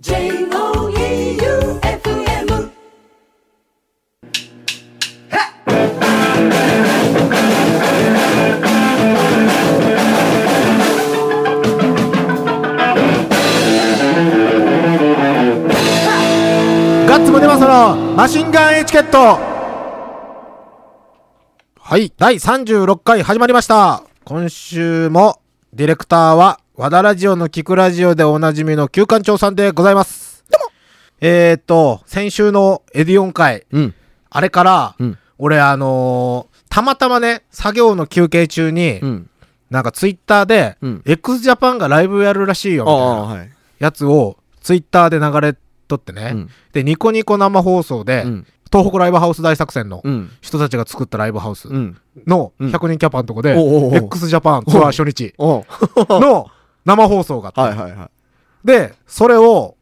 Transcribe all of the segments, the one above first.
J-O-E-U-F-M ガッツムネマソのマシンガンエチケットはい、第36回始まりました。今週もディレクターは和田ラジオのキクラジオでおなじみの旧館長さんでございます。どうもえー、っと、先週のエディオン会、うん。あれから、うん俺あのーたまたまね、作業の休憩中に、うん。なんかツイッターで、うん x ジャパンがライブやるらしいよ、みたいな。はい。やつをツイッターで流れとってね、うんでニコニコ生放送で、うん。東北ライブハウス大作戦のうん。人たちが作ったライブハウスうん。のうん100人キャパのとこで、おうおうおう x ジャパンツアー初日の生放送があって、はいはいはい。でそれを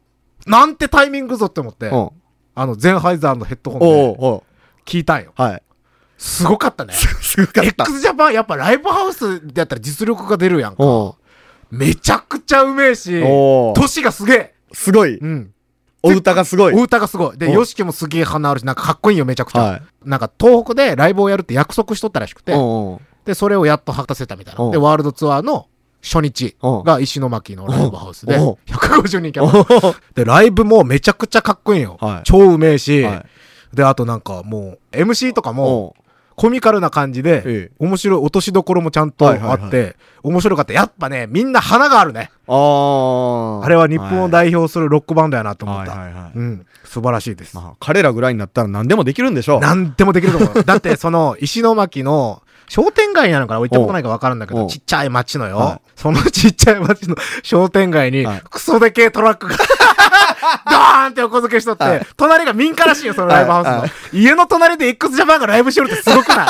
なんてタイミングぞって思って、おうあのゼンハイザーのヘッドホンで聞いたんよはい。すごかったね すごかった。x ジャパンやっぱライブハウスでやったら実力が出るやんかめちゃくちゃうめえし年がすげえすごい。うんお歌がすごい。お歌がすごい。で、おヨシキもすげえ鼻あるし、なんかかっこいいよ、めちゃくちゃ。はい。なんか東北でライブをやるって約束しとったらしくて、で、それをやっと果たせたみたいな。おで、ワールドツアーの初日が石巻のライブハウスで、おう150人キャパ。で、ライブもめちゃくちゃかっこいいよ。はい超うめえし、はいで、あとなんかもう、MC とかも、コミカルな感じで、ええ面白い、落としどころもちゃんとあって、はいはいは面白かった。やっぱね、みんな花があるね。あーあれは日本を代表するロックバンドやなと思った。はいはいはいうん、素晴らしいです。まあ、彼らぐらいになったら何でもできるんでしょう。なんでもできると思う。だって、その、石巻の、商店街なのかな置いたことないか分かるんだけど、ちっちゃい町のよ。はそのちっちゃい町の商店街にはい、クソでけえトラックが、ドーンって横付けしとって、はい隣が民家らしいよ、そのライブハウスの。はい家の隣で x ジャパンがライブしてるってすごくな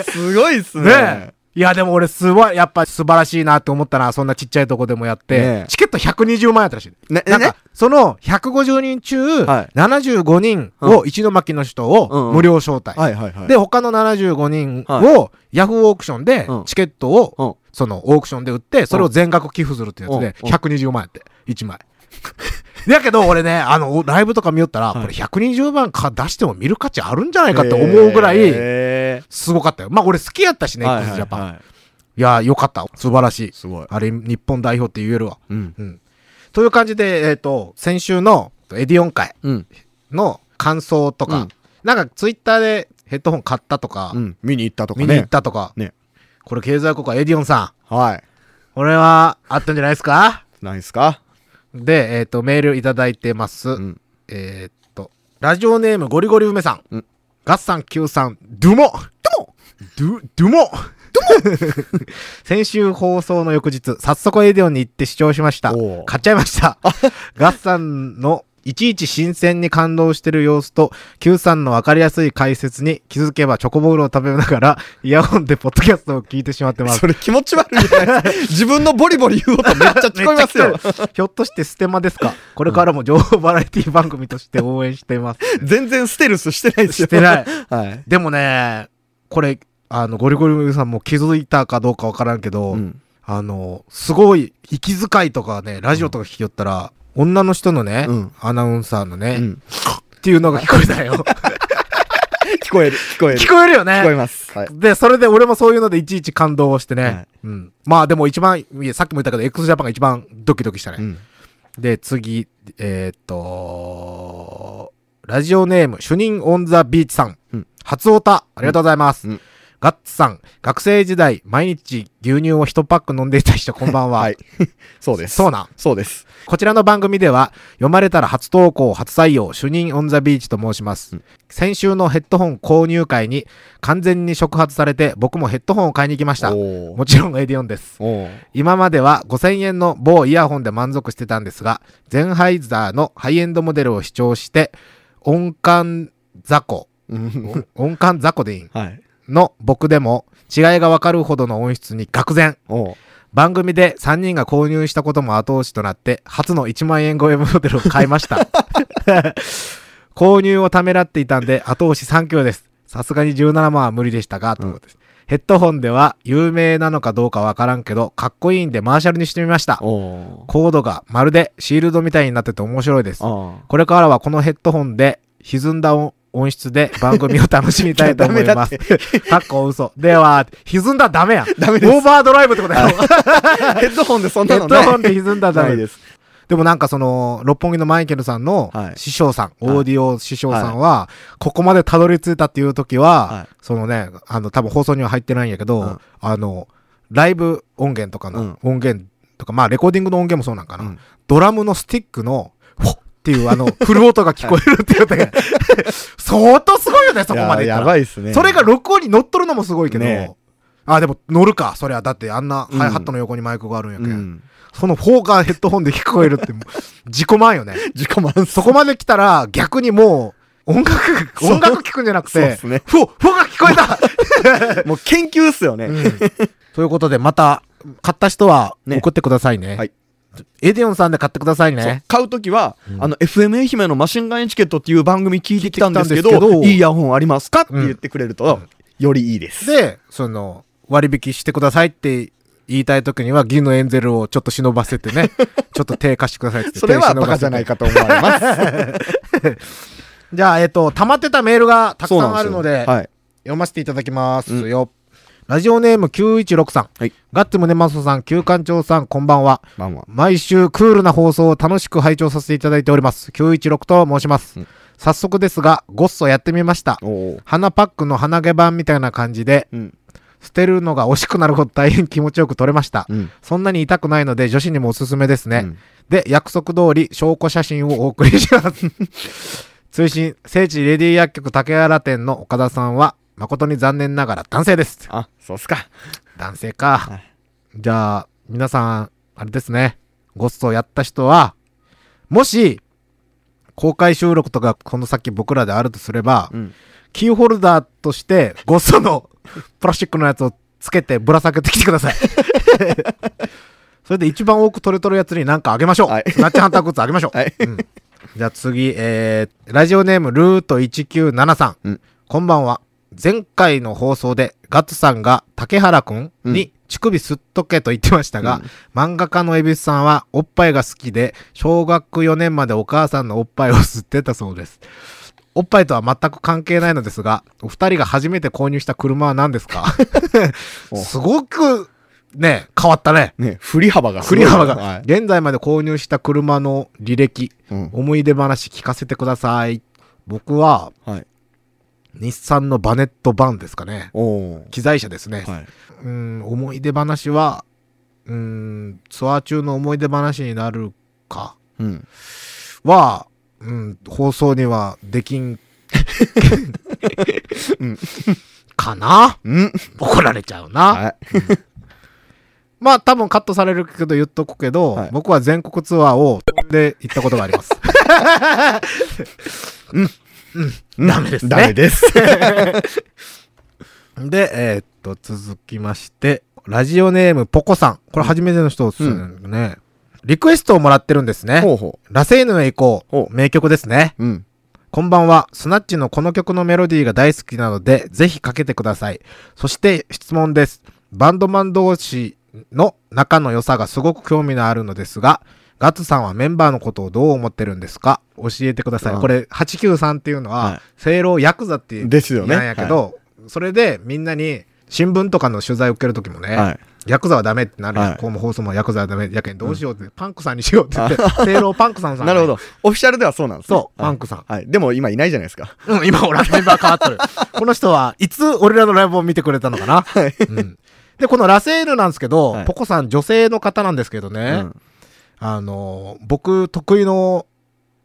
い？すごいっすね。ねえ。いや、でも俺すごい、やっぱ素晴らしいなって思ったな、そんなちっちゃいとこでもやって、ねえ。チケット120万円やったらしい。ね、ねなんか、その150人中、はい。75人を石巻の人を無料招待。で、他の75人はをヤフーオークションでうん。チケットを、うん。そのオークションで売って、それを全額寄付するってやつで、うん。120万円って、1枚。だけど俺ね、あの、ライブとか見よったら、はいこれ120万か出しても見る価値あるんじゃないかって思うぐらい、へすごかったよ。まあ俺好きやったしね、ーはいはいジャパン。いはい。やー、よかった。素晴らしい。すごい。あれ、日本代表って言えるわ。うん。うん。という感じで、えっ、と、先週のエディオン会うん。の感想とか、うんなんかツイッターでヘッドホン買ったとか、うん。見に行ったとかね。見に行ったとか、ね。これ経済効果エディオンさん、はい。これはあったんじゃないですか？ないっすか？で、えっ、と、メールいただいてます。うん。えっ、と、ラジオネームゴリゴリ梅さん。うんガッサン Q さん、ドゥモドゥモドゥ、ドゥモ先週放送の翌日、早速エディオンに行って視聴しました。買っちゃいました。ガッサンのいちいち新鮮に感動してる様子と、Q さんのわかりやすい解説に気づけばチョコボールを食べながら、イヤホンでポッドキャストを聞いてしまってます そ。れ気持ち悪いじゃないですか。自分のボリボリ言う音めっちゃ聞こえますよひょっとしてステマですか？これからも情報バラエティ番組として応援しています。全然ステルスしてないですよ。してない。はい。でもね、これ、あの、ゴリゴリさんも気づいたかどうかわからんけど、うん。あの、すごい、息遣いとかね、ラジオとか聞きよったら、女の人のね、うんアナウンサーのね、うん。っていうのが聞こえたよ。聞こえる、聞こえる。聞こえるよね。聞こえます。はい。で、それで俺もそういうのでいちいち感動してね。はいうん。まあでも一番、さっきも言ったけど、x ジャパンが一番ドキドキしたね。うん。で、次、えーっと、ラジオネーム、主任オンザビーチさん。うん初オタ、ありがとうございます。うんガッツさん、学生時代、毎日牛乳を1パック飲んでいた人、こんばんは。はい。そうです。そうなん。そうです。こちらの番組では、読まれたら初投稿、初採用、主任 on the beach と申します。うん先週のヘッドホン購入会に完全に触発されて、僕もヘッドホンを買いに行きました。もちろんエディオンです。今までは5000円の某イヤホンで満足してたんですが、ゼンハイザーのハイエンドモデルを試聴して、音感雑魚、うん音感雑魚でいいん？はい。の僕でも違いがわかるほどの音質に愕然。番組で3人が購入したことも後押しとなって、初の1万円超えモデルを買いました。購入をためらっていたんで、後押し3強です。さすがに17万は無理でしたが、ということです。ヘッドホンでは有名なのかどうかわからんけど、かっこいいんでマーシャルにしてみました。コードがまるでシールドみたいになってて面白いです。あこれからはこのヘッドホンで歪んだ音音質で番組を楽しみたいと思います。かっこ嘘。では、歪んだらダメやん。ダメですオーバードライブってことやろ。ーヘッドホンでそんヘッなのないドホンで歪んだらダメで。すす。でもなんかその、六本木のマイケルさんのはい師匠さん、はいオーディオ師匠さんは、ここまでたどり着いたっていう時は、はいそのね、あの、多分放送には入ってないんやけど、うんあの、ライブ音源とかの音源とか、まあレコーディングの音源もそうなんかな。うんドラムのスティックの、っていうあの、フル音が聞こえるっていうね、相当すごいよね、そこまでやら。ばいっすね。それが録音に乗っとるのもすごいけど、ねあ、でも乗るか、そりゃ。だってあんなうんハイハットの横にマイクがあるんやけ。うんん。その4がヘッドホンで聞こえるって自己満よね。自己満そこまで来たら、逆にもう、音楽、音楽聞くんじゃなくて、そうねフォ、フォが聞こえたもう研究っすよね。うんということで、また、買った人はね送ってくださいね。はいエディオンさんで買ってくださいね。買うときは、うんあの、FM 愛媛のマシンガンエチケットっていう番組聞いてきたんですけど、けどいいイヤホンありますか？って言ってくれると、よりいいです。で、その、割引してくださいって言いたいときには、銀のエンゼルをちょっと忍ばせてね、ちょっと低下してくださいって。それはバカじゃないかと思われます。じゃあ、えっと、溜まってたメールがたくさんあるので、はい。読ませていただきますうんよ。ラジオネーム916さん。はいガッツムネマソさん、旧館長さん、こんばんは。毎週クールな放送を楽しく拝聴させていただいております。916と申します。うん早速ですが、ゴッソやってみました。花パックの鼻毛版みたいな感じで、うん。捨てるのが惜しくなるほど大変気持ちよく撮れました。うん。そんなに痛くないので女子にもおすすめですね。うんで、約束通り証拠写真をお送りします。通信、聖地レディ薬局竹原店の岡田さんは、誠に残念ながら男性です。あ、そうっすか。男性か。はいじゃあ、皆さん、あれですね。ゴッソやった人は、もし、公開収録とかこの先僕らであるとすれば、うん。キーホルダーとして、ゴッソのプラスチックのやつをつけてぶら下げてきてください。それで一番多く取れとるやつに何かあげましょう。はいナッチハンターグッズあげましょう。はい。うんじゃあ次、えー、ラジオネームルート1973。うんこんばんは。前回の放送でガッツさんが竹原くんに乳首すっとけと言ってましたが、漫画家の蛭子さんはおっぱいが好きで、小学4年までお母さんのおっぱいを吸ってたそうです。おっぱいとは全く関係ないのですが、お二人が初めて購入した車は何ですか？おすごく、ね、変わったね。ね、振り幅がす振り幅が、はい。現在まで購入した車の履歴、うん。思い出話聞かせてください。僕は、はい。日産のバネットバンですかね。機材車ですね。はい。うん、思い出話は、うん、ツアー中の思い出話になるかうん。は、うん、放送にはできん、うんかな？うん。怒られちゃうな。はい。まあ多分カットされるけど言っとくけど、はい僕は全国ツアーをで行ったことがあります。うん、うん、ダメですね。ダメです。で、えーっと、続きまして、ラジオネームポコさん。これ初めての人ですよね。リクエストをもらってるんですね。ほうほラセーヌへ行こほう。名曲ですね。う。うん。こんばんは。スナッチのこの曲のメロディーが大好きなので、ぜひかけてください。そして質問です。バンドマン同士の仲の良さがすごく興味のあるのですが、ガッツさんはメンバーのことをどう思ってるんですか？教えてください。うんこれ、893っていうのは、はい正論ヤクザっていうですよねなんやけど、それでみんなに新聞とかの取材を受けるときもね、はい。ヤクザはダメってなるこうも放送もヤクザはダメやけんどうしようって、パンクさんにしようって言って、正論パンクさんさん、なるほど。。オフィシャルではそうなんですね。そう、パンクさん。はい。でも今いないじゃないですか。うん、今、俺はメンバー変わってる。この人はいつ俺らのライブを見てくれたのかな、うん、で、このラセールなんですけど、はいポコさん女性の方なんですけどね、うんあの、僕得意の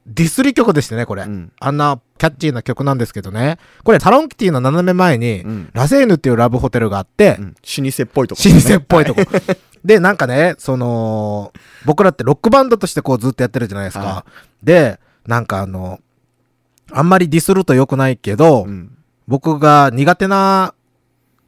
ディスリ曲でしてね、これ。うん。あんなキャッチーな曲なんですけどね。これ、タロンキティの斜め前に、うん。ラセーヌっていうラブホテルがあって、うん老舗っぽいとこ、老舗っぽいとこ。で、なんかね、その、僕らってロックバンドとしてこうずっとやってるじゃないですか。はで、なんかあの、あんまりディスると良くないけど、うん。僕が苦手な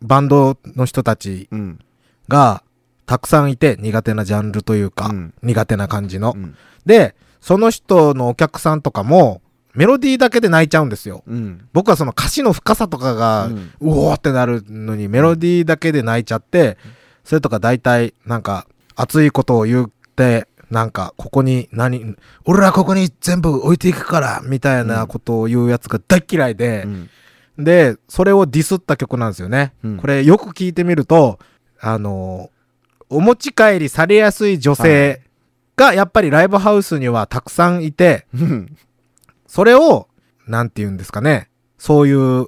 バンドの人たちうん。がたくさんいて、苦手なジャンルというか、うん苦手な感じの。うん。で、その人のお客さんとかも、メロディーだけで泣いちゃうんですよ。うん。僕はその歌詞の深さとかが、ううんおーってなるのにメロディーだけで泣いちゃって、それとか大体なんか熱いことを言って、なんかここに何、俺はここに全部置いていくから、みたいなことを言うやつが大っ嫌いでう、ん。で、それをディスった曲なんですよね。うんこれよく聞いてみると、あのーお持ち帰りされやすい女性がやっぱりライブハウスにはたくさんいて、うん。それを、なんて言うんですかね。そういう、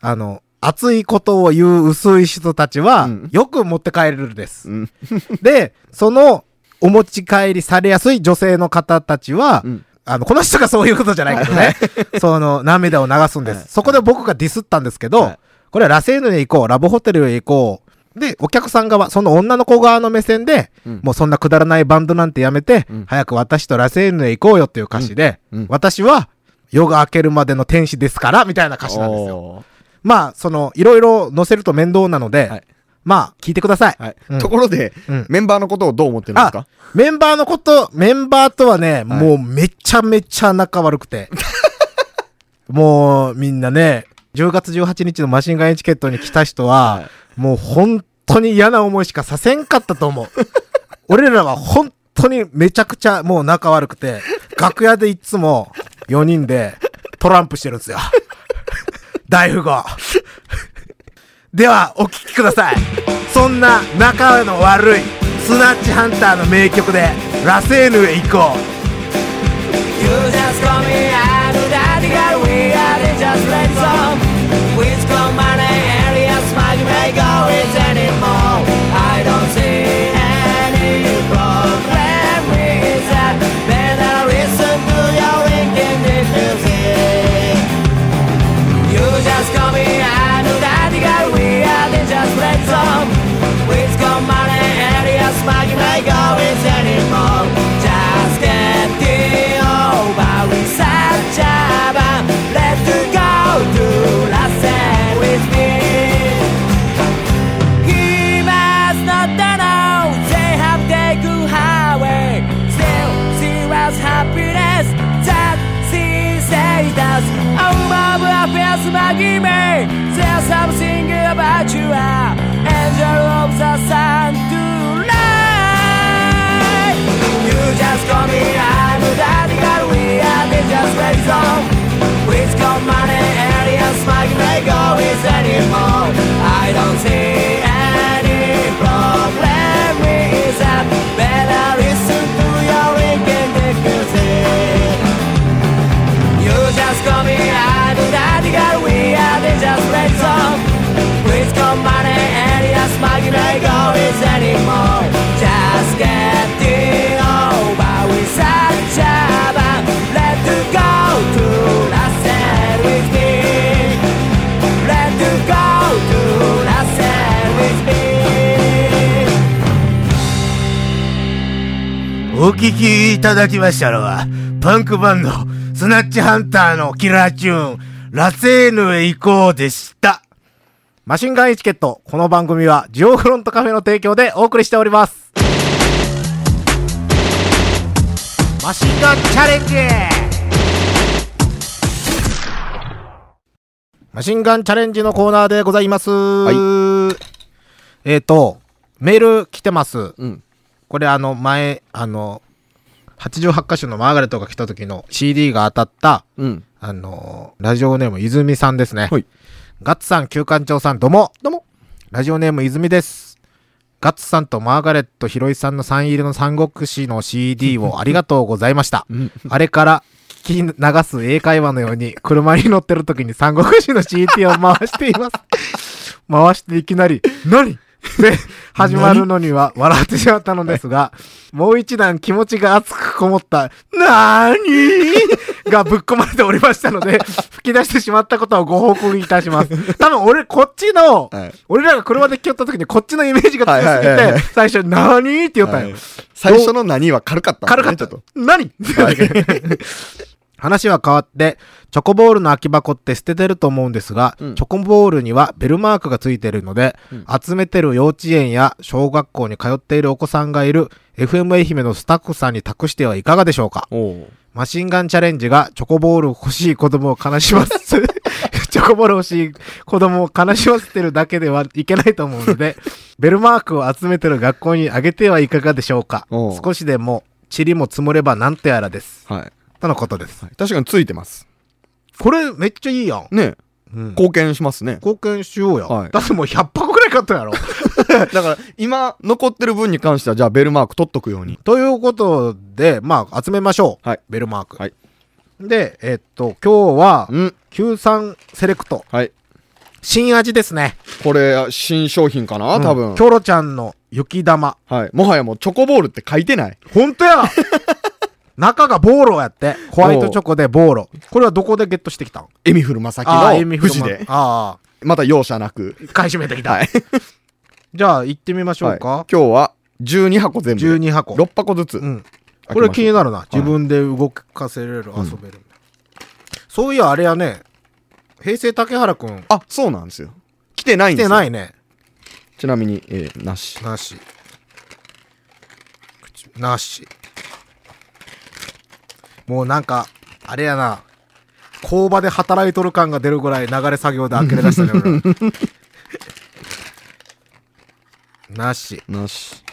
あの、熱いことを言う薄い人たちはうん、よく持って帰れるです。うん。で、その、お持ち帰りされやすい女性の方たちは、うんあの、この人がそういうことじゃないけどね。その、涙を流すんです。はいそこで僕がディスったんですけど、はいこれはラセーヌへ行こう、ラブホテルへ行こう。で、お客さん側、その女の子側の目線で、うん。もうそんなくだらないバンドなんてやめて、うん。早く私とラセーヌへ行こうよっていう歌詞で、うん。うん。私は夜が明けるまでの天使ですから、みたいな歌詞なんですよ。おまあ、その、いろいろ載せると面倒なので、はい。まあ、聞いてください。ーはい。うん。ところで、うん。メンバーのことをどう思ってるんですか？メンバーのこと、メンバーとはね、もうめちゃめちゃ仲悪くて。もうみんなね、10月18日のマシンガンエチケットに来た人は、はい。もう本当に嫌な思いしかさせんかったと思う。俺らは本当にめちゃくちゃもう仲悪くて、楽屋でいつも4人でトランプしてるんですよ。大富豪。では、お聴きください。そんな仲の悪いスナッチハンターの名曲で、ラセーヌへ行こう。Us Out of affairs maggie me There's something about you uh, are Angel of the sun tonight. You just call me I'm a daddy girl We are the just ready song. Come money area smile may go is anymore. I don't see お聴きいただきましたのは、パンクバンド、スナッチハンターのキラーチューン、ラセーヌへ行こうでした。マシンガンエチケット、この番組はジオフロントカフェの提供でお送りしております。マシンガンチャレンジマシンガンチャレンジのコーナーでございます。えっ、と、メール来てます。うん。これあの前、あの、88箇所のマーガレットが来た時の CD が当たった、うん。あの、ラジオネーム泉さんですね。はいガッツさん、旧館長さん、どうも。どうも。ラジオネーム泉です。ガッツさんとマーガレット、ひろいさんのサイン入りの三国志の CD をありがとうございました。うん。あれから聞き流す英会話のように車に乗ってる時に三国志の CD を回しています。回していきなり、何？で、始まるのには笑ってしまったのですが、もう一段気持ちが熱くこもった、なーにーがぶっ込まれておりましたので、吹き出してしまったことをご報告いたします。多分俺こっちの、はい。俺らが車で来よった時にこっちのイメージが強すぎはいはいはいはい。て、最初、なーにーって言ったんよ。はい。最初の何は軽かったね、軽かった。ちょっ何、話は変わって、チョコボールの空き箱って捨ててると思うんですが、うん。チョコボールにはベルマークがついてるので、うん。集めてる幼稚園や小学校に通っているお子さんがいる FM 愛媛のスタッフさんに託してはいかがでしょうか？マシンガンチャレンジがチョコボール欲しい子供を悲します。チョコボール欲しい子供を悲しませてるだけではいけないと思うので、ベルマークを集めてる学校にあげてはいかがでしょうかおう。少しでも塵も積もればなんとやらです。はい。とのことです。確かについてます。これめっちゃいいやん。ねうん貢献しますね。貢献しようや。はいだってもう100箱ぐらい買ったやろ。だから、今、残ってる分に関しては、じゃあ、ベルマーク取っとくように。ということで、まあ、集めましょう。はいベルマーク。はいで、えっと、今日は、うん。93セレクト。はい。新味ですね。これ、新商品かな？多分うん。キョロちゃんの雪玉。はい。もはやもう、チョコボールって書いてない。ほんとや 中がボーロやって。ホワイトチョコでボーロ。これはどこでゲットしてきたん？エミフルマサキの富士で。あまた容赦なく。あ、買い占めてきた。はい。じゃあ、行ってみましょうはいか。今日は、12箱全部で。12箱。6箱ずつ。うん。これ気になるな。い自分で動かせれる、遊べる。そういや、あれやね。平成竹原くん、あ、そうなんですよ。来てないん来ですよ。てないね。ちなみに、えーなし。なし。口なし。もうなんか、あれやな。工場で働いとる感が出るぐらい流れ作業で呆れ出したね、俺ら なし。なし。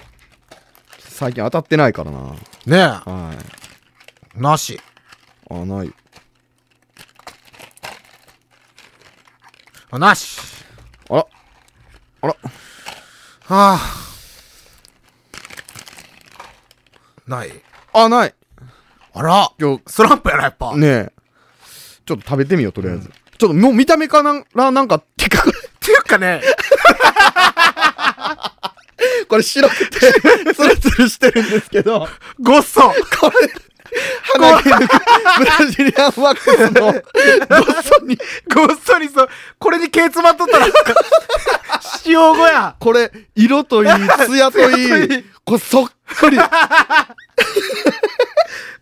最近当たってないからな。ねはい。え、なし。あ、ない。あなし。あら。あら。はあ。ない。あ、ない。あら、今スランプやな、やっぱ。日、ねえ。ちょっと食べてみよう、とりあえず。ちょっともう見た目からなんか、てか、っていうかね、これ白くて、ツルツルしてるんですけど、ごっそ。これ、鼻毛抜く、ブラジリアンワックスの、ごっそに、ごっそりそう。これに毛詰まっとったら、塩後や。これ、色といい、艶といいいい、これそっくり。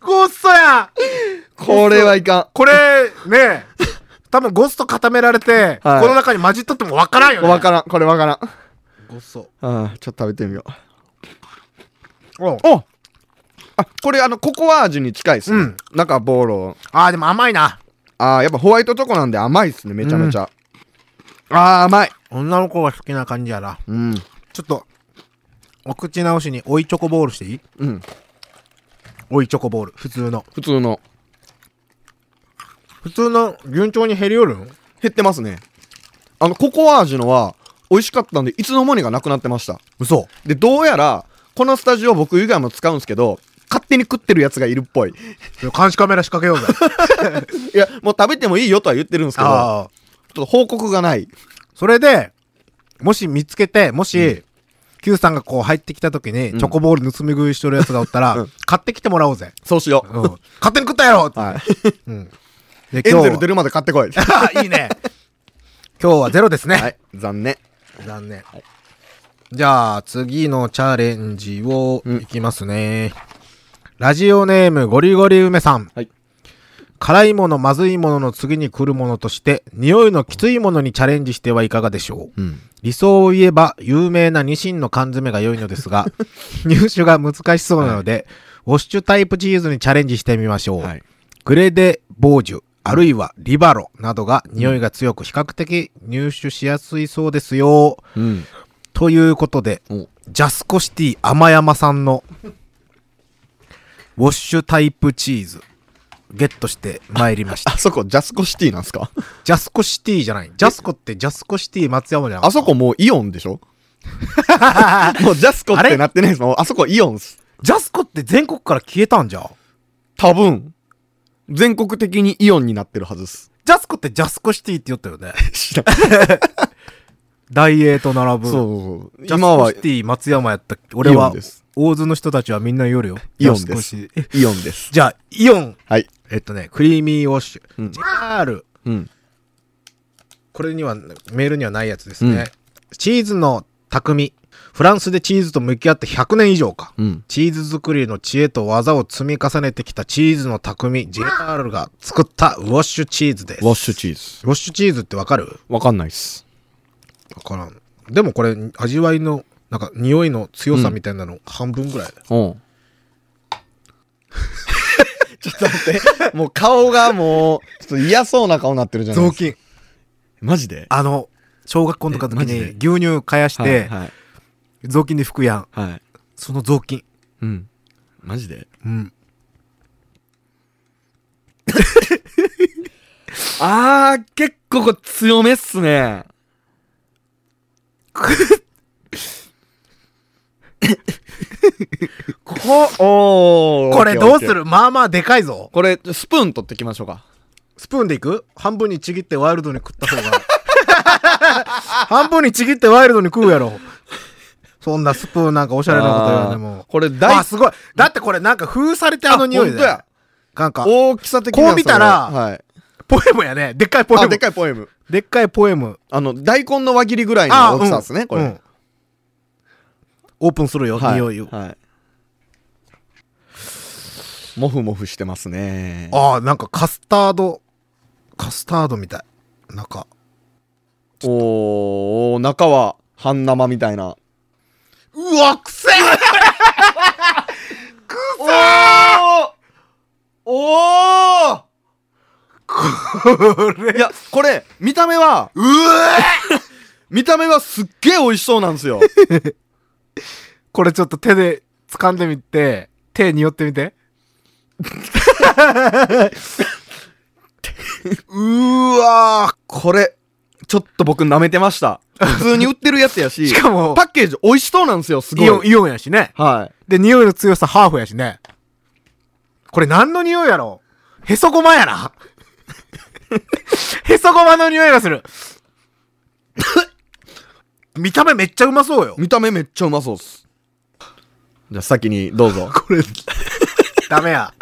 ごっそや。これはいかこれ、ね多分ゴスと固められて、はいこの中に混じっとってもわからんよん。ね。わからん、これわからん。ごっそ。ああ、ちょっと食べてみよう。おおあ、これあの、ココア味に近いですね。うん中ボーロ。あー、でも甘いな。ああ、やっぱホワイトチョコなんで甘いっすね、めちゃめちゃ。ああ、甘い。女の子が好きな感じやな。うん。ちょっと、お口直しに追いチョコボールしていい？うん。追いチョコボール。普通の。普通の。普通の順調に減りよるん？減ってますね。あの、ココア味のは、美味しかったんで、いつの間にかなくなってました。嘘。で、どうやら、このスタジオ僕以外も使うんですけど、勝手に食ってるやつがいるっぽい。監視カメラ仕掛けようぜ。いや、もう食べてもいいよとは言ってるんですけど、ちょ。っと報告がない。それで、もし見つけて、もし、Q さんがこう入ってきた時に、うんチョコボール盗み食いしとるやつがおったら、うん買ってきてもらおうぜ。そうしよう。うん。勝手に食ったやろって。はい。うん。で、エンゼルは出るまで買ってこい。あ いいね。今日はゼロですね。はい。残念。残念。じゃあ、次のチャレンジをいきますね。ラジオネームゴリゴリ梅さん。はい辛いもの、まずいものの次に来るものとして、匂いのきついものにチャレンジしてはいかがでしょううん。理想を言えば、有名なニシンの缶詰が良いのですが、入手が難しそうなので、ウォッシュタイプチーズにチャレンジしてみましょう。はい。グレデボージュ、あるいはリバロなどが匂いが強く比較的入手しやすいそうですよ。うん。ということで、おジャスコシティ甘山さんのウォッシュタイプチーズ、ゲットしてまいりました。あそこ、ジャスコシティなんすか？ジャスコシティじゃない。ジャスコってジャスコシティ松山じゃなあそこもうイオンでしょ？もうジャスコってなってないですもん。あそこイオンっす。ジャスコって全国から消えたんじゃん。多分、全国的にイオンになってるはずっす。ジャスコってジャスコシティって言ったよね。知らん。大英と並ぶ。そう。ジャスコシティ松山やったっけ俺は。大津の人たちはみんな言うよ。イオンですイオンです。じゃあ、イオン。はい。えっとね、クリーミーウォッシュ。うん JR。うん。これには、メールにはないやつですね。チーズの匠。フランスでチーズと向き合って100年以上か。うん。チーズ作りの知恵と技を積み重ねてきたチーズの匠、JR が作ったウォッシュチーズです。ウォッシュチーズ。ウォッシュチーズってわかる？わかんないっす。わからん。でもこれ、味わいの、なんか、匂いの強さみたいなの、半分ぐらいだよ。うん。ちょっと待って。もう顔がもう、ちょっと嫌そうな顔になってるじゃないですか。雑巾。マジで？あの、小学校の時の時に牛乳かやして、はい。雑巾で拭くやん。はい。はいその雑巾。うん。マジで？うん。あー、結構これ強めっすね。こ、これどうする？まあまあでかいぞ。これ、スプーン取ってきましょうか。スプーンでいく？半分にちぎってワイルドに食った方が。半分にちぎってワイルドに食うやろ。そんなスプーンなんかおしゃれなこと言わんでも。これ大あ、すごい。だってこれなんか封されてあの匂いだよや。なんか、大きさ的にはこう見たらはい。ポエムやね。でっかいポエあ、ム。でっかいポエム。でっかいポエム。あの、大根の輪切りぐらいの大きさですね、これ。うんオープンするよ、はい。匂いを。はい。もふもふしてますね。ああ、なんかカスタード、カスタードみたい。なんか、おー、中は半生みたいな。うわ、くせえ おーおーこれいや、これ、見た目は、うえ 見た目はすっげえ美味しそうなんですよ。これちょっと手で掴んでみて、手に寄ってみて。うーわー、これ、ちょっと僕舐めてました。普通に売ってるやつやし、しかもパッケージ美味しそうなんですよ、すごい。イオン、イオンやしね。はい。で、匂いの強さハーフやしね。これ何の匂いやろ？へそごまやな。へそごまの匂いがする。見た目めっちゃうまそうよ。見た目めっちゃうまそうっす。じゃあ先にどうぞ。これ、ダメや。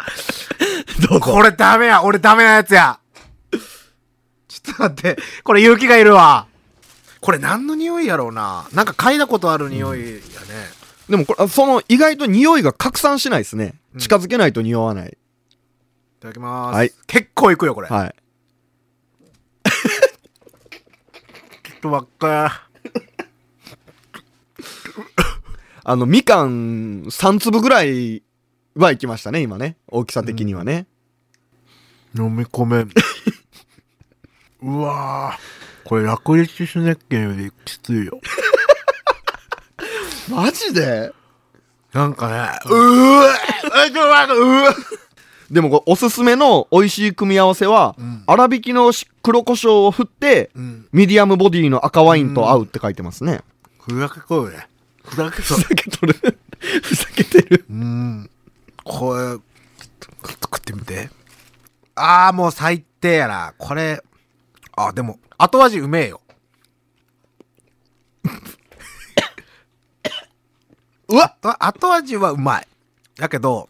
どうぞ。これダメや。俺ダメなやつや。ちょっと待って。これ勇気がいるわ。これ何の匂いやろうな。なんか嗅いだことある匂いやね。でもこれ、あその意外と匂いが拡散しないですね。近づけないと匂わない。いただきます。はい結構いくよ、これ。はい。ちょっとばっかあの、みかん3粒ぐらいはいきましたね、今ね。大きさ的にはね。飲み込めん。うわぁ。これ、ラクリチスネッケンよりきついよ。マジで？なんかね、うぅえ、ちょ、なんか、うぅでもこれおすすめの美味しい組み合わせは、ん粗挽きのし黒胡椒を振って、うん。ミディアムボディの赤ワインと合うって書いてますね。ふざけこいね。ふざけそふざけとる。ふざけ てる。う。うん。これ、ちょっと食ってみて。あー、もう最低やな。これ、あ、でも、後味うめえよ。うわあ後味はうまい。だけど、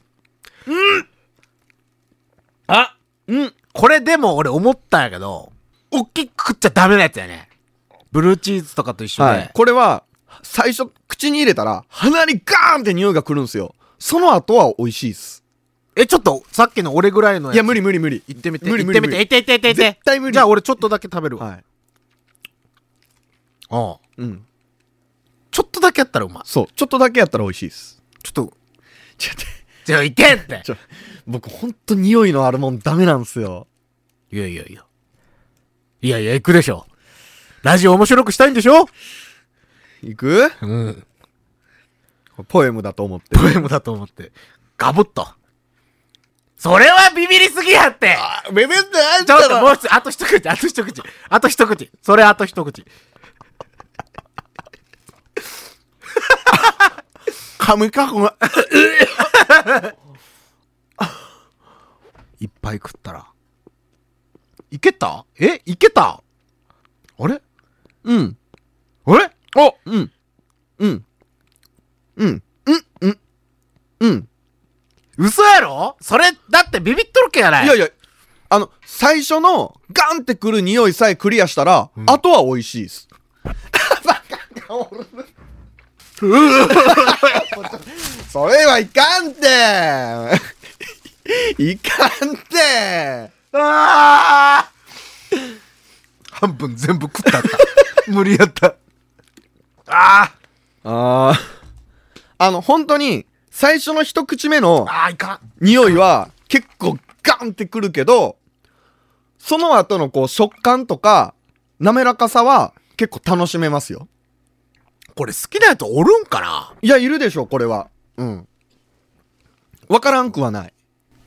あうん。これでも俺思ったんやけど、大きく食っちゃダメなやつやね。ブルーチーズとかと一緒で。はい。これは、最初、口に入れたら、鼻にガーンって匂いが来るんですよ。その後は美味しいっす。え、ちょっと、さっきの俺ぐらいのやつ。いや、無理無理無理。行ってみて。無理無理行ってみて。行ってて行ってて。絶対無理じゃあ俺ちょっとだけ食べるわ。はい。ああうん。ちょっとだけやったらうまい。そう。ちょっとだけやったら美味しいっす。ちょっと、ちょっと、じゃあ行ってって。ちょ、僕ほんと匂いのあるもんダメなんすよ。いやいやいや。いやいや、行くでしょ。ラジオ面白くしたいんでしょ？いく？うん。ポエムだと思って。ポエムだと思って。ガブッと。それはビビりすぎやってベベってあんちょっともう一つ、あと一口、あと一口。あと一口。それあと一口。噛むか、この。いっぱい食ったら。いけた？え？いけた？あれ？うん。あれ？おうん。うん。うん。うん。うん。うん。嘘やろ？それ、だってビビっとるけやないいやいや、あの、最初のガンってくる匂いさえクリアしたら、あとは美味しいです。それはいかんて いかんてああ半分全部食ったった。無理やった。ああの、本当に、最初の一口目のあああ、いかん。匂いは結構ガンってくるけど、その後のこう食感とか滑らかさは結構楽しめますよ。これ好きなやつおるんかな？いや、いるでしょ、これは。うん。わからんくはない。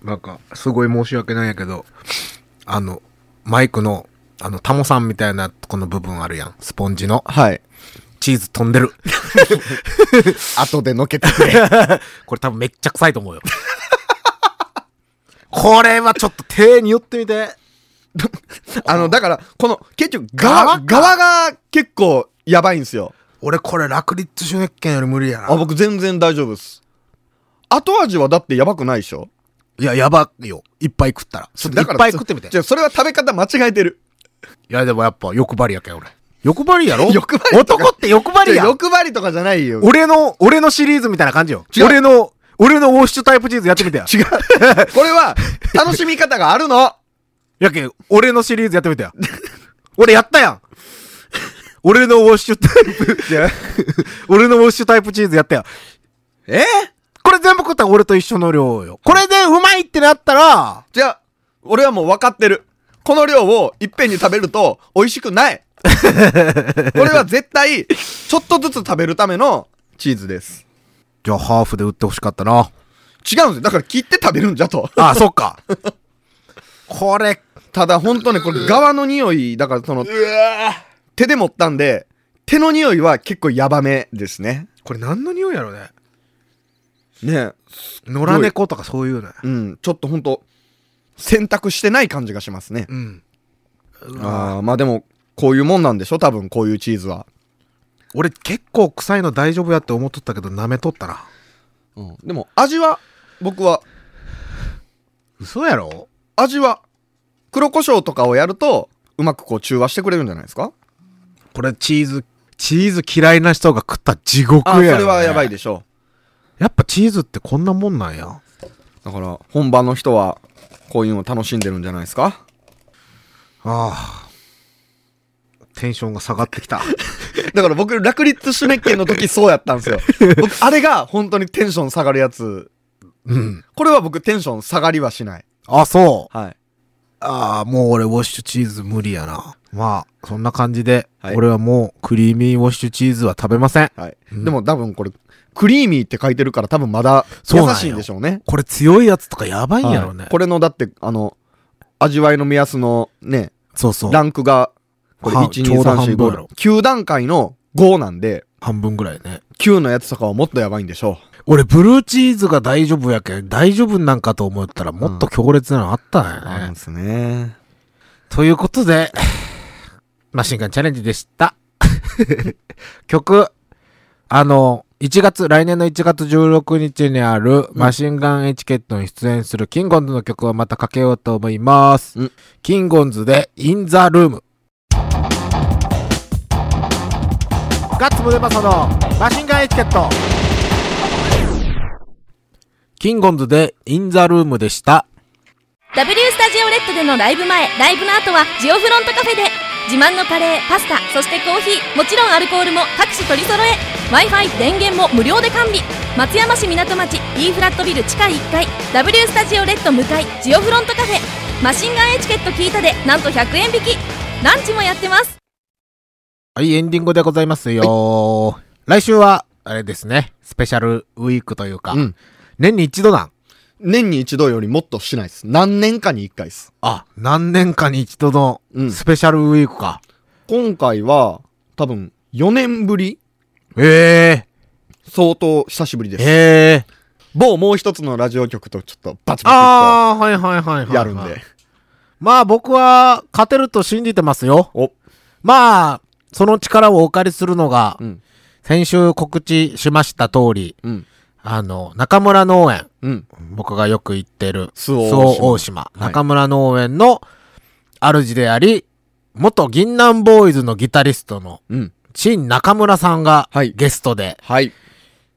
なんか、すごい申し訳ないんやけど、あの、マイクの、あの、タモさんみたいなとこの部分あるやん。スポンジの。はい。チーズ飛んでる。後でのけてくれ。これ多分めっちゃ臭いと思うよ。これはちょっと手に寄ってみて。あの、だから、この、結局、側、側が結構やばいんですよ。俺これラクリッツシュネッケンより無理やな。あ、僕全然大丈夫です。後味はだってやばくないでしょ？いや、やばいよ。いっぱい食ったら。ちょっといっぱい食ってみて。じゃそれは食べ方間違えてる。いや、でもやっぱ欲張りやけん、俺。欲張りやろ？欲張り男って欲張りやん。欲張りとかじゃないよ。俺の、俺のシリーズみたいな感じよ。俺の、俺のウォッシュタイプチーズやってみてよ。違う。これは、楽しみ方があるの。やけん、俺のシリーズやってみてよ。俺やったやん。俺のウォッシュタイプ、俺のウォッシュタイプチーズやったよ。え？これ全部食ったら俺と一緒の量よ。これでうまいってなったら、じゃあ、俺はもう分かってる。この量をいっぺんに食べると美味しくない。これは絶対、ちょっとずつ食べるためのチーズです。じゃあハーフで売ってほしかったな。違うんですよ。だから切って食べるんじゃと。あ、そっか。これ、ただ本当ね、これ側の匂い、だからその、手で持ったんで、手の匂いは結構ヤバめですね。これ何の匂いやろね。ね野良猫とかそういうのや。うん、ちょっとほんと、選択してない感じがしますね。うん。ああ、まあでも、こういうもんなんでしょ？多分こういうチーズは。俺結構臭いの大丈夫やって思っとったけど舐めとったな。うん。でも、味は、僕は、嘘やろ？味は、黒胡椒とかをやると、うまくこう中和してくれるんじゃないですか？これチーズ、チーズ嫌いな人が食ったら地獄やよ、ね。れはやばいでしょやっぱチーズってこんなもんなんや。う。だから、本場の人は、こういうのを楽しんでるんじゃないですか？ああ。テンションが下がってきた。だから僕、ラクリッツシュネッケンの時そうやったんですよ。僕、あれが本当にテンション下がるやつ。うん。これは僕テンション下がりはしない。あ、そう。はい。ああ、もう俺ウォッシュチーズ無理やな。まあ、そんな感じで、はい俺はもうクリーミーウォッシュチーズは食べません。はい。うんでも多分これ、クリーミーって書いてるから多分まだ優しいんでしょうね。これ強いやつとかやばいんやろね。はいこれのだって、あの、味わいの目安のね、そうそう。ランクが、これは1、2、ちょうど半3、4、分やろ5、9段階の5なんで、半分ぐらいね。9のやつとかはもっとやばいんでしょ俺、ブルーチーズが大丈夫やけん、大丈夫なんかと思ったら、もっと強烈なのあったんう。やね。ですね。ということで、マシンガンチャレンジでした。曲、あの、1月、来年の1月16日にあるマシンガンエチケットに出演するキンゴンズの曲をまたかけようと思います。うんキンゴンズで、 In the Room。ガッツムデパソのマシンガンエチケット。キンゴンズで、 In the Room でした。W スタジオレッドでのライブ前、ライブの後はジオフロントカフェで自慢のカレー、パスタ、そしてコーヒー、もちろんアルコールも各種取り揃え Wi-Fi、電源も無料で完備松山市港町 E フラットビル地下1階 W スタジオレッド向かいジオフロントカフェマシンガンエチケット聞いたでなんと100円引きランチもやってますはい、エンディングでございますよ、来週は、あれですね、スペシャルウィークというか、うん。年に一度なん。年に一度よりもっとしないです。何年かに一回です。あ、何年かに一度のうんスペシャルウィークか。今回は、多分、4年ぶりえ相当久しぶりえです。ええ某もう一つのラジオ局とちょっとバチバああ、はいはいはいやるんで。。まあ僕は勝てると信じてますよ。お、まあ、その力をお借りするのが、うん、先週告知しました通り、うん、あの、中村農園、うん。僕がよく行ってる、周防周大島中村農園の主であり、元銀杏ボーイズのギタリストの、うん。陳中村さんがはいゲストで、はい。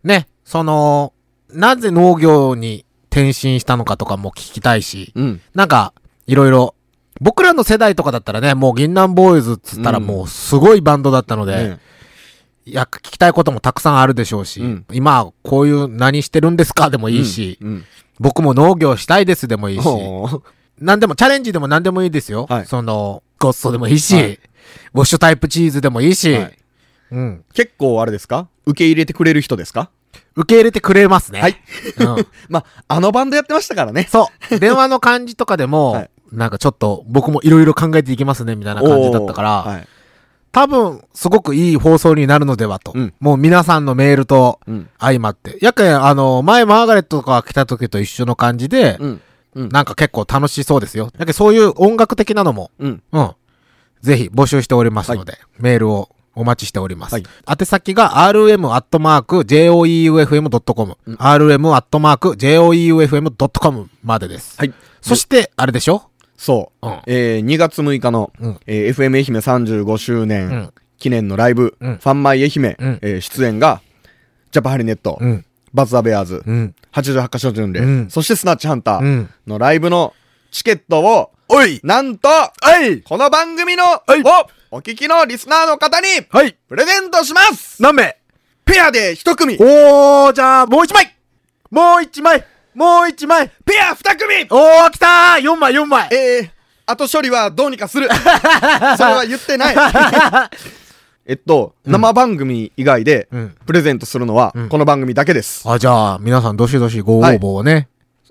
ね、その、なぜ農業に転身したのかとかも聞きたいし、うん。なんか、いろいろ、僕らの世代とかだったらね、もう銀杏ボーイズっつったらうんもうすごいバンドだったので、ねや、聞きたいこともたくさんあるでしょうし、うん今、こういう何してるんですかでもいいし、うん。僕も農業したいですでもいいし、何でも、チャレンジでも何でもいいですよ。はいその、ゴッソでもいいし、はいウォッシュタイプチーズでもいいし、はいうん。結構あれですか？受け入れてくれる人ですか？受け入れてくれますね。はい。うん。まあ、あのバンドやってましたからね。そう。電話の感じとかでも、はいなんかちょっと僕もいろいろ考えていきますね、みたいな感じだったから。多分、すごくいい放送になるのではと。うんもう皆さんのメールとうん。相まって。やけん、あの、前マーガレットとか来た時と一緒の感じで、うん。うん。なんか結構楽しそうですよ。やけん、そういう音楽的なのも、うん。うん。ぜひ募集しておりますので、メールをお待ちしております。はい宛先が rm.joeufm.com、rm.joeufm.com までです。はい。そして、あれでしょ？そう。うん。えー、2月6日の、うん。えー FM 愛媛35周年、うん。記念のライブ、うん。ファンマイ愛媛、うん。えー出演が、ジャパハリネット、うん。バズ・ザ・ベアーズ、うん。88カ所巡礼、うん。そしてスナッチハンターうん。のライブのチケットを、おい！なんと、はい！この番組の、い！をお聞きのリスナーの方に、はい！プレゼントします。何名ペアで一組。おー、じゃあ、もう一枚！もう一枚もう一枚ペア二組おー、来たー !4 枚、4枚えー、後処理はどうにかする それは言ってない えっと、生番組以外でうん、プレゼントするのはうん、この番組だけです。あ、じゃあ、皆さんどしどしご応募をね。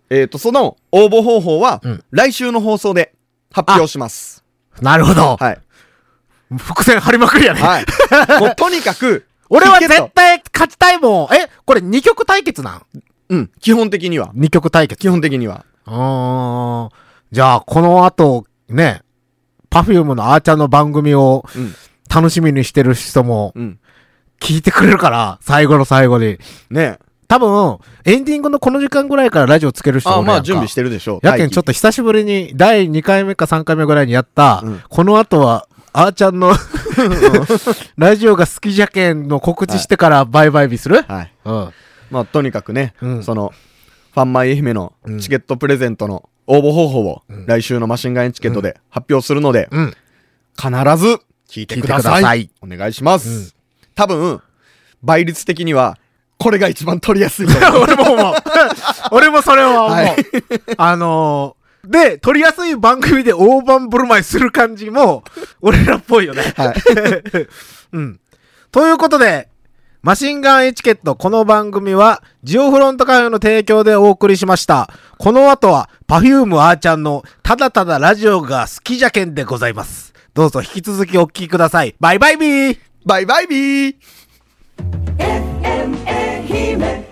えっと、その応募方法はうん、来週の放送で発表します。なるほど。はい。伏線張りまくりやね。はい。もうとにかく、俺は絶対勝ちたいもん。え、これ2曲対決なん？うん、基本的には。?2 曲対決。基本的には。うーん。じゃあ、この後、ね、パフュームのあーちゃんの番組をうん。楽しみにしてる人もうん。聞いてくれるから、最後の最後に。ね多分、エンディングのこの時間ぐらいからラジオつける人あ、おるやんかまあ準備してるでしょう。やけんちょっと。と久しぶりに第2回目か3回目ぐらいにやった、うんこの後は、あーちゃんの ラジオが好きじゃけんの告知してからバイバイビする、はい。うん。まあとにかくね、うんその、ファンマイ愛媛のうんチケットプレゼントの応募方法を来週のマシンガンエチケットで発表するので、うん。必ず聞いてください。お願いします。うん多分、倍率的には、これが一番取りやすい。俺も思う。俺もそれは思う。はい あのー、で、撮りやすい番組で大盤振る舞いする感じも、俺らっぽいよね。はい。うん。ということで、マシンガンエチケット、この番組は、ジオフロントカフェの提供でお送りしました。この後は、パフュームあーちゃんの、ただただラジオが好きじゃけんでございます。どうぞ引き続きお聞きください。バイバイビーバイバイビー FM 愛媛